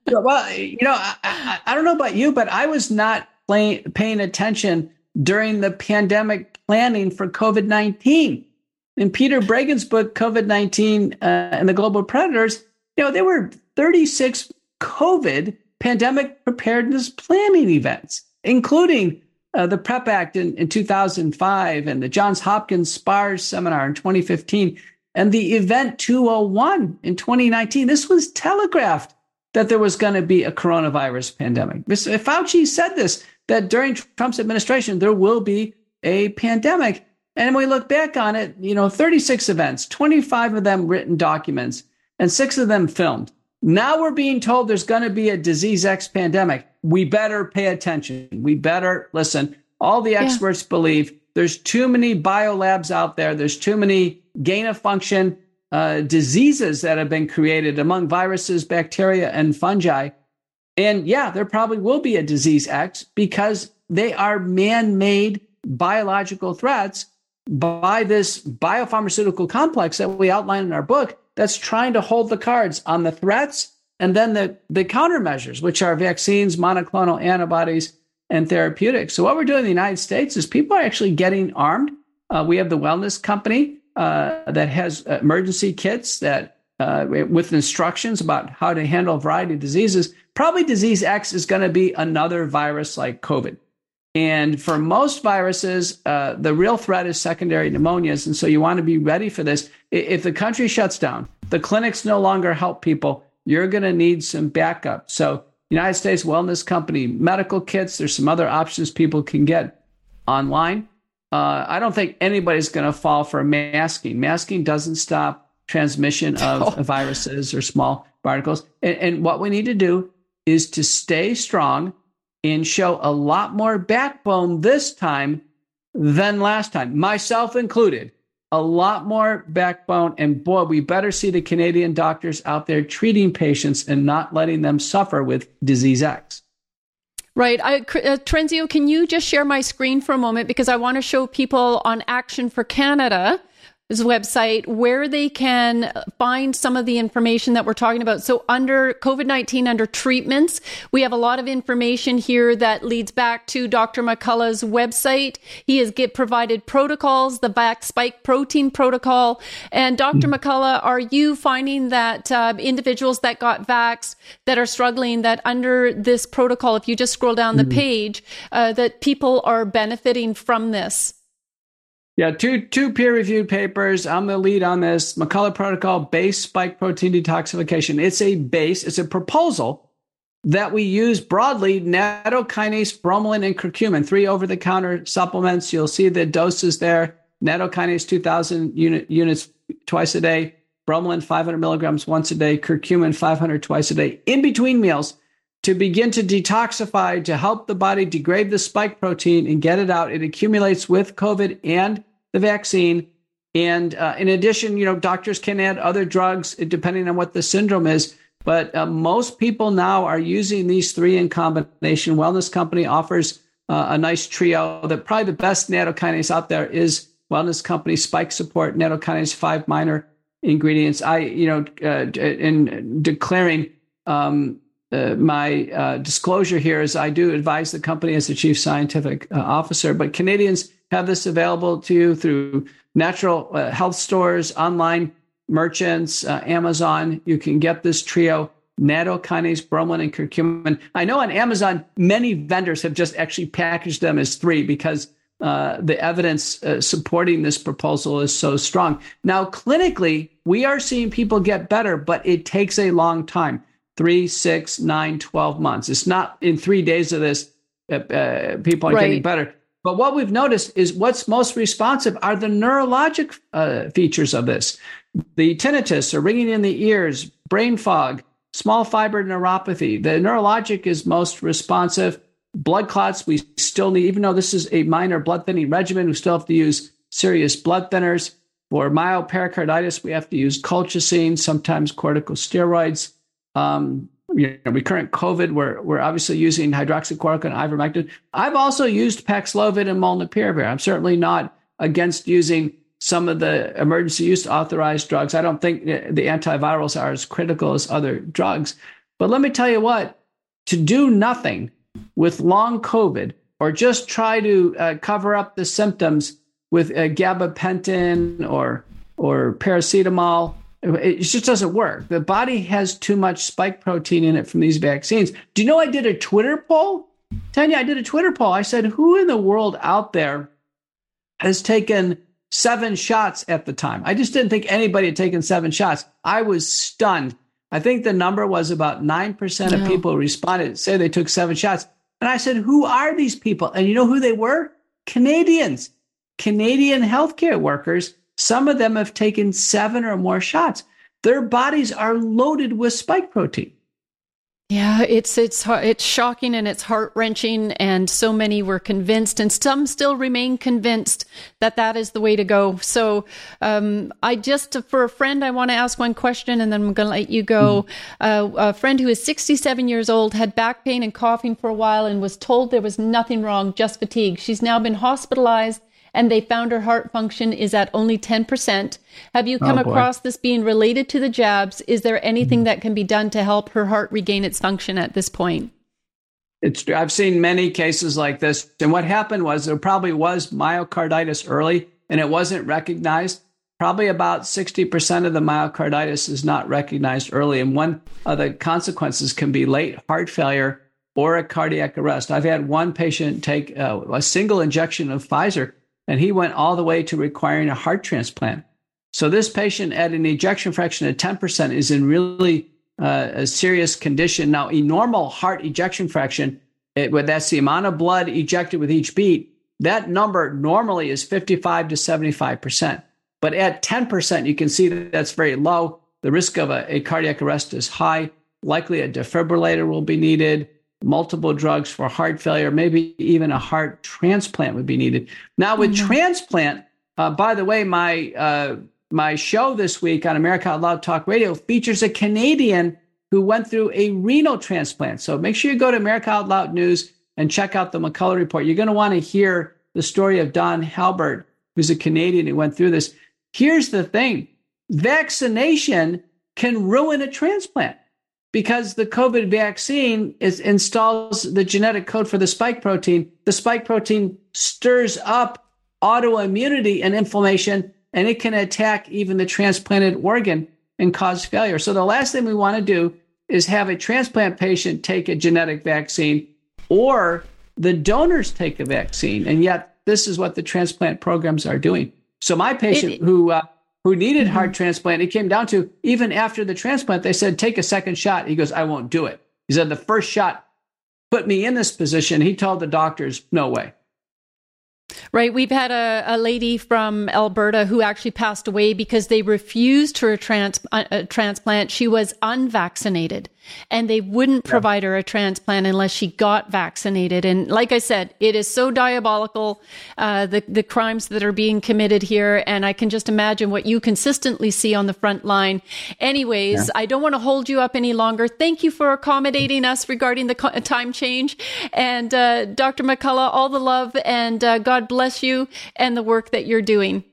well, you know, I, I, I, don't know about you, but I was not playing, paying attention during the pandemic planning for COVID 19. In Peter Breggin's book, COVID 19 uh, and the Global Predators, you know, there were 36 COVID pandemic preparedness planning events, including uh, the PREP Act in, in 2005 and the Johns Hopkins SPARS seminar in 2015 and the Event 201 in 2019. This was telegraphed that there was going to be a coronavirus pandemic. Mr. Fauci said this that during Trump's administration, there will be a pandemic. And when we look back on it, you know, 36 events, 25 of them written documents, and six of them filmed. Now we're being told there's going to be a disease X pandemic. We better pay attention. We better listen. All the experts yeah. believe there's too many biolabs out there. There's too many gain of function uh, diseases that have been created among viruses, bacteria, and fungi. And yeah, there probably will be a disease X because they are man made biological threats by this biopharmaceutical complex that we outline in our book that's trying to hold the cards on the threats and then the, the countermeasures, which are vaccines, monoclonal antibodies, and therapeutics. So, what we're doing in the United States is people are actually getting armed. Uh, we have the Wellness Company uh, that has emergency kits that uh, with instructions about how to handle a variety of diseases. Probably disease X is going to be another virus like COVID. And for most viruses, uh, the real threat is secondary pneumonias. And so you want to be ready for this. If the country shuts down, the clinics no longer help people, you're going to need some backup. So, United States Wellness Company medical kits, there's some other options people can get online. Uh, I don't think anybody's going to fall for masking. Masking doesn't stop transmission of oh. viruses or small particles. And, and what we need to do is to stay strong and show a lot more backbone this time than last time, myself included. A lot more backbone. And boy, we better see the Canadian doctors out there treating patients and not letting them suffer with disease X. Right. I, uh, Trenzio, can you just share my screen for a moment? Because I want to show people on Action for Canada website where they can find some of the information that we're talking about. So under COVID-19, under treatments, we have a lot of information here that leads vax to Dr. McCullough's website. He has get provided protocols, the back spike protein protocol. And Dr. Mm. McCullough, are you finding that uh, individuals that got vaxxed that are struggling that under this protocol, if you just scroll down the mm. page, uh, that people are benefiting from this? Yeah, two two peer reviewed papers. I'm the lead on this McCullough protocol base spike protein detoxification. It's a base. It's a proposal that we use broadly nattokinase, bromelain, and curcumin, three over the counter supplements. You'll see the doses there. Nattokinase 2,000 unit, units twice a day, bromelain 500 milligrams once a day, curcumin 500 twice a day in between meals to begin to detoxify, to help the body degrade the spike protein and get it out. It accumulates with COVID and the vaccine. And uh, in addition, you know, doctors can add other drugs depending on what the syndrome is. But uh, most people now are using these three in combination. Wellness Company offers uh, a nice trio. That probably the best nattokinase out there is Wellness Company Spike Support Nattokinase Five minor ingredients. I, you know, uh, in declaring um, uh, my uh, disclosure here is I do advise the company as the chief scientific uh, officer, but Canadians have this available to you through natural uh, health stores, online merchants, uh, Amazon. You can get this trio nattokinase, bromelain, and curcumin. I know on Amazon, many vendors have just actually packaged them as three because uh, the evidence supporting this proposal is so strong. Now, clinically, we are seeing people get better, but it takes a long time three, six, nine, 12 months. It's not in three days of this, uh, uh, people are right. getting better. But what we've noticed is what's most responsive are the neurologic uh, features of this the tinnitus or ringing in the ears, brain fog, small fiber neuropathy. The neurologic is most responsive. Blood clots, we still need, even though this is a minor blood thinning regimen, we still have to use serious blood thinners. For myopericarditis, we have to use colchicine, sometimes corticosteroids. Um, you know, recurrent COVID, we're, we're obviously using hydroxychloroquine ivermectin. I've also used Paxlovid and molnupiravir. I'm certainly not against using some of the emergency use authorized drugs. I don't think the antivirals are as critical as other drugs. But let me tell you what, to do nothing with long COVID or just try to uh, cover up the symptoms with uh, gabapentin or or paracetamol it just doesn't work. The body has too much spike protein in it from these vaccines. Do you know I did a Twitter poll? Tanya, I did a Twitter poll. I said, who in the world out there has taken seven shots at the time? I just didn't think anybody had taken seven shots. I was stunned. I think the number was about 9% of people responded, say they took seven shots. And I said, Who are these people? And you know who they were? Canadians, Canadian healthcare workers. Some of them have taken seven or more shots. Their bodies are loaded with spike protein. Yeah, it's it's it's shocking and it's heart wrenching, and so many were convinced, and some still remain convinced that that is the way to go. So, um, I just for a friend, I want to ask one question, and then I'm going to let you go. Mm-hmm. Uh, a friend who is 67 years old had back pain and coughing for a while, and was told there was nothing wrong, just fatigue. She's now been hospitalized and they found her heart function is at only 10%. Have you come oh, across this being related to the jabs? Is there anything mm-hmm. that can be done to help her heart regain its function at this point? It's, I've seen many cases like this. And what happened was there probably was myocarditis early and it wasn't recognized. Probably about 60% of the myocarditis is not recognized early. And one of the consequences can be late heart failure or a cardiac arrest. I've had one patient take a, a single injection of Pfizer and he went all the way to requiring a heart transplant. So this patient at an ejection fraction of 10% is in really uh, a serious condition. Now, a normal heart ejection fraction, it, that's the amount of blood ejected with each beat, that number normally is 55 to 75%. But at 10%, you can see that that's very low. The risk of a, a cardiac arrest is high. Likely a defibrillator will be needed multiple drugs for heart failure, maybe even a heart transplant would be needed. Now, with mm-hmm. transplant, uh, by the way, my uh, my show this week on America Out Loud Talk Radio features a Canadian who went through a renal transplant. So make sure you go to America Out Loud News and check out the McCullough Report. You're going to want to hear the story of Don Halbert, who's a Canadian who went through this. Here's the thing vaccination can ruin a transplant because the COVID vaccine is, installs the genetic code for the spike protein. The spike protein stirs up autoimmunity and inflammation, and it can attack even the transplanted organ and cause failure. So the last thing we want to do is have a transplant patient take a genetic vaccine or the donors take a vaccine. And yet, this is what the transplant programs are doing. So my patient it, who uh, who needed mm-hmm. heart transplant. It came down to even after the transplant, they said, take a second shot. He goes, I won't do it. He said, the first shot put me in this position. He told the doctors, no way. Right. We've had a, a lady from Alberta who actually passed away because they refused her trans, a transplant. She was unvaccinated and they wouldn't yeah. provide her a transplant unless she got vaccinated. And like I said, it is so diabolical, uh, the, the crimes that are being committed here. And I can just imagine what you consistently see on the front line. Anyways, yeah. I don't want to hold you up any longer. Thank you for accommodating us regarding the co- time change. And uh, Dr. McCullough, all the love and uh, God bless you and the work that you're doing.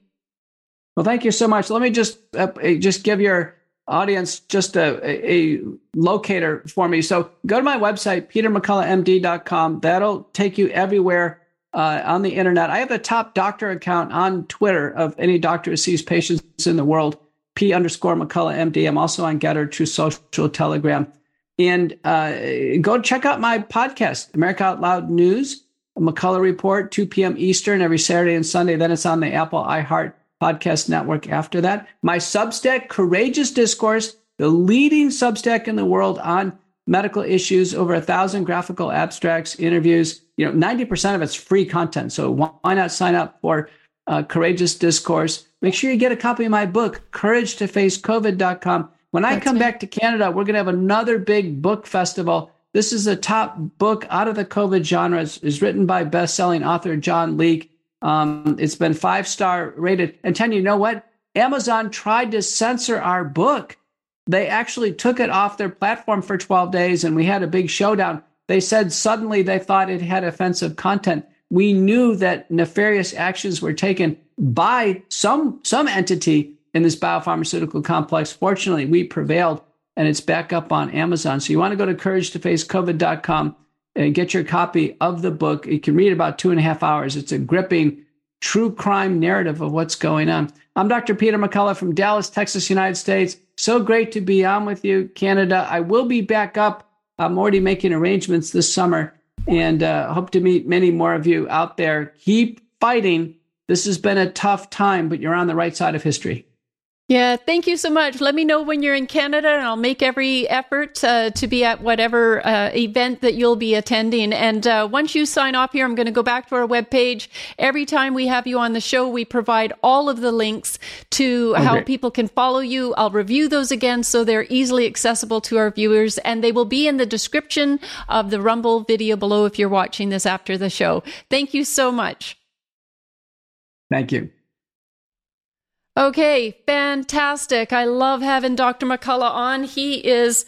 Well, thank you so much. Let me just uh, just give your audience just a, a, locator for me. So go to my website, petermcculloughmd.com. That'll take you everywhere uh, on the internet. I have the top doctor account on Twitter of any doctor who sees patients in the world, P underscore McCullough MD. I'm also on GETTR, Truth Social, Telegram. And uh, go check out my podcast, America Out Loud News, McCullough Report, 2 p.m. Eastern every Saturday and Sunday. Then it's on the Apple iHeart podcast network after that. My Substack, Courageous Discourse, the leading Substack in the world on medical issues, over a thousand graphical abstracts, interviews. You know, 90% of it's free content. So why not sign up for uh, Courageous Discourse? Make sure you get a copy of my book, Courage to Face COVID.com. When I That's come back to Canada, we're going to have another big book festival. This is a top book out of the COVID genre. It's, it's written by best-selling author John Leake. Um, it's been five star rated. And Tanya, you know what? Amazon tried to censor our book. They actually took it off their platform for 12 days and we had a big showdown. They said suddenly they thought it had offensive content. We knew that nefarious actions were taken by some some entity in this biopharmaceutical complex. Fortunately, we prevailed and it's back up on Amazon. So you want to go to couragetofacecovid.com and get your copy of the book. You can read about two and a half hours. It's a gripping true crime narrative of what's going on. I'm Dr. Peter McCullough from Dallas, Texas, United States. So great to be on with you, Canada. I will be back up. I'm already making arrangements this summer and uh, hope to meet many more of you out there. Keep fighting. This has been a tough time, but you're on the right side of history. Yeah, thank you so much. Let me know when you're in Canada, and I'll make every effort uh, to be at whatever uh, event that you'll be attending. And uh, once you sign off here, I'm going to go back to our webpage. Every time we have you on the show, we provide all of the links to okay. how people can follow you. I'll review those again so they're easily accessible to our viewers, and they will be in the description of the Rumble video below if you're watching this after the show. Thank you so much. Thank you. Okay, fantastic. I love having Dr. McCullough on. He is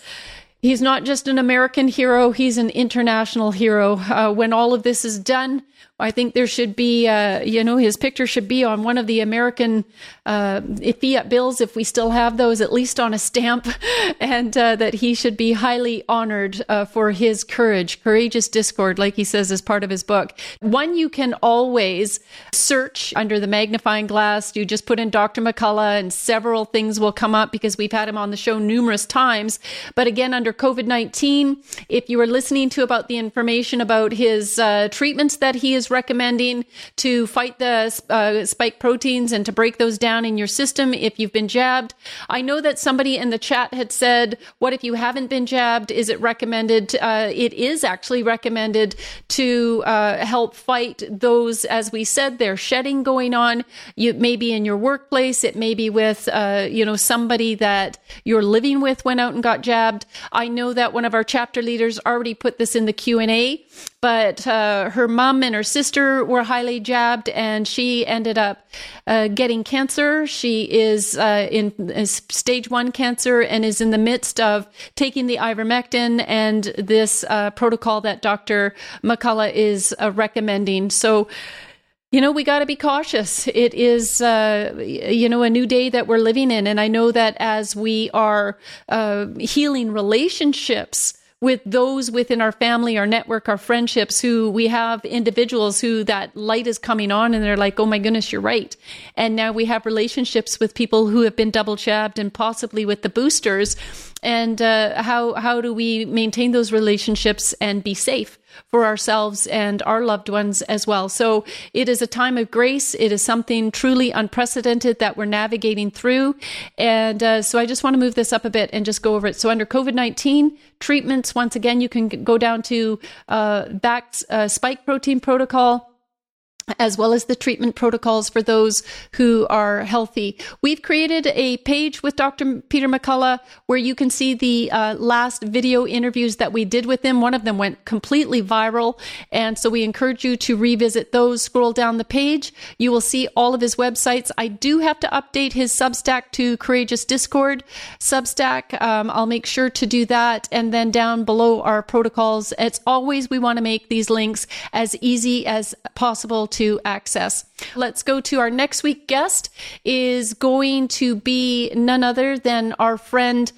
he's not just an American hero, he's an international hero. Uh, when all of this is done, I think there should be, uh, you know, his picture should be on one of the American uh, fiat bills, if we still have those, at least on a stamp, <laughs> and uh, that he should be highly honored uh, for his courage, courageous discord, like he says as part of his book. One you can always search under the magnifying glass. You just put in Dr. McCullough, and several things will come up because we've had him on the show numerous times. But again, under COVID 19, if you are listening to about the information about his uh, treatments that he is recommending to fight the uh, spike proteins and to break those down in your system if you've been jabbed. I know that somebody in the chat had said, What if you haven't been jabbed? Is it recommended? Uh, it is actually recommended to uh, help fight those, as we said, there's shedding going on. You may be in your workplace, it may be with, uh, you know, somebody that you're living with went out and got jabbed. I know that one of our chapter leaders already put this in the Q&A but uh, her mom and her sister were highly jabbed, and she ended up uh, getting cancer. She is uh, in stage one cancer and is in the midst of taking the ivermectin and this uh, protocol that Dr. McCullough is uh, recommending. So. You know, we got to be cautious. It is, uh, you know, a new day that we're living in. And I know that as we are healing relationships, with those within our family, our network, our friendships who we have individuals who that light is coming on and they're like, oh my goodness, you're right. And now we have relationships with people who have been double jabbed and possibly with the boosters. And uh, how, how do we maintain those relationships and be safe? for ourselves and our loved ones as well. So it is a time of grace. It is something truly unprecedented that we're navigating through. And uh, so I just want to move this up a bit and just go over it. So under COVID 19 treatments, once again, you can go down to uh, vax uh, spike protein protocol as well as the treatment protocols for those who are healthy. We've created a page with Dr. Peter McCullough where you can see the uh, last video interviews that we did with him. One of them went completely viral. And so we encourage you to revisit those. Scroll down the page. You will see all of his websites. I do have to update his Substack to Courageous Discord Substack. Um, I'll make sure to do that. And then down below our protocols, it's always we want to make these links as easy as possible to to access. Let's go to our next week guest is going to be none other than our friend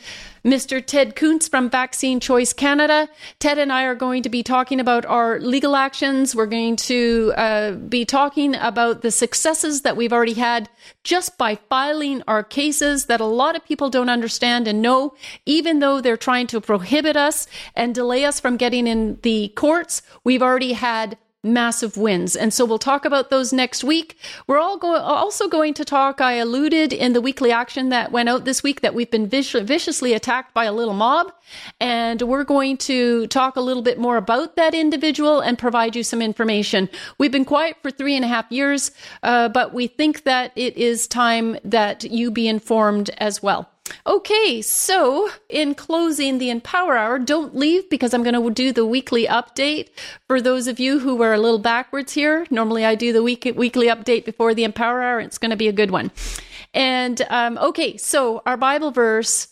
Mr. Ted Kuntz from Vaccine Choice Canada. Ted and I are going to be talking about our legal actions. We're going to uh, be talking about the successes that we've already had just by filing our cases that a lot of people don't understand and know, even though they're trying to prohibit us and delay us from getting in the courts, we've already had massive wins. And so we'll talk about those next week. We're all go- also going to talk. I alluded in the weekly action that went out this week that we've been vic- viciously attacked by a little mob. And we're going to talk a little bit more about that individual and provide you some information. We've been quiet for three and a half years, uh, but we think that it is time that you be informed as well. Okay, so in closing the Empower Hour, don't leave because I'm going to do the weekly update. For those of you who were a little backwards here, normally I do the week, weekly update before the Empower Hour. It's going to be a good one. And um, okay, so our Bible verse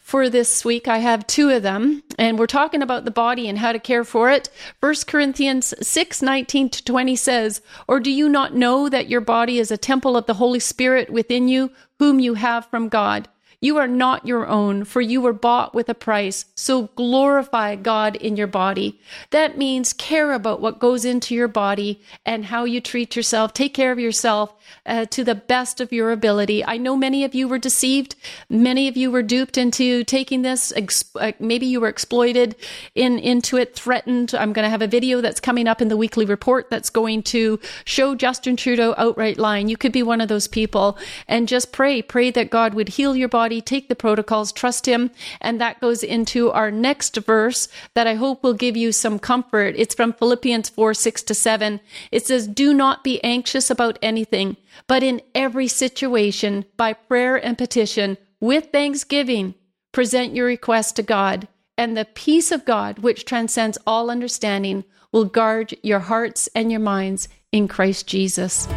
for this week. I have two of them, and we're talking about the body and how to care for it. 1 Corinthians 6 19 to 20 says, Or do you not know that your body is a temple of the Holy Spirit within you, whom you have from God? You are not your own, for you were bought with a price. So glorify God in your body. That means care about what goes into your body and how you treat yourself. Take care of yourself uh, to the best of your ability. I know many of you were deceived. Many of you were duped into taking this. Ex- uh, maybe you were exploited in into it, threatened. I'm going to have a video that's coming up in the weekly report that's going to show Justin Trudeau outright lying. You could be one of those people and just pray, pray that God would heal your body, take the protocols, trust Him. And that goes into our next verse that I hope will give you some comfort. It's from Philippians 4 6 to 7. It says, Do not be anxious about anything, but in every situation, by prayer and petition, with thanksgiving, present your request to God. And the peace of God, which transcends all understanding, will guard your hearts and your minds in Christ Jesus.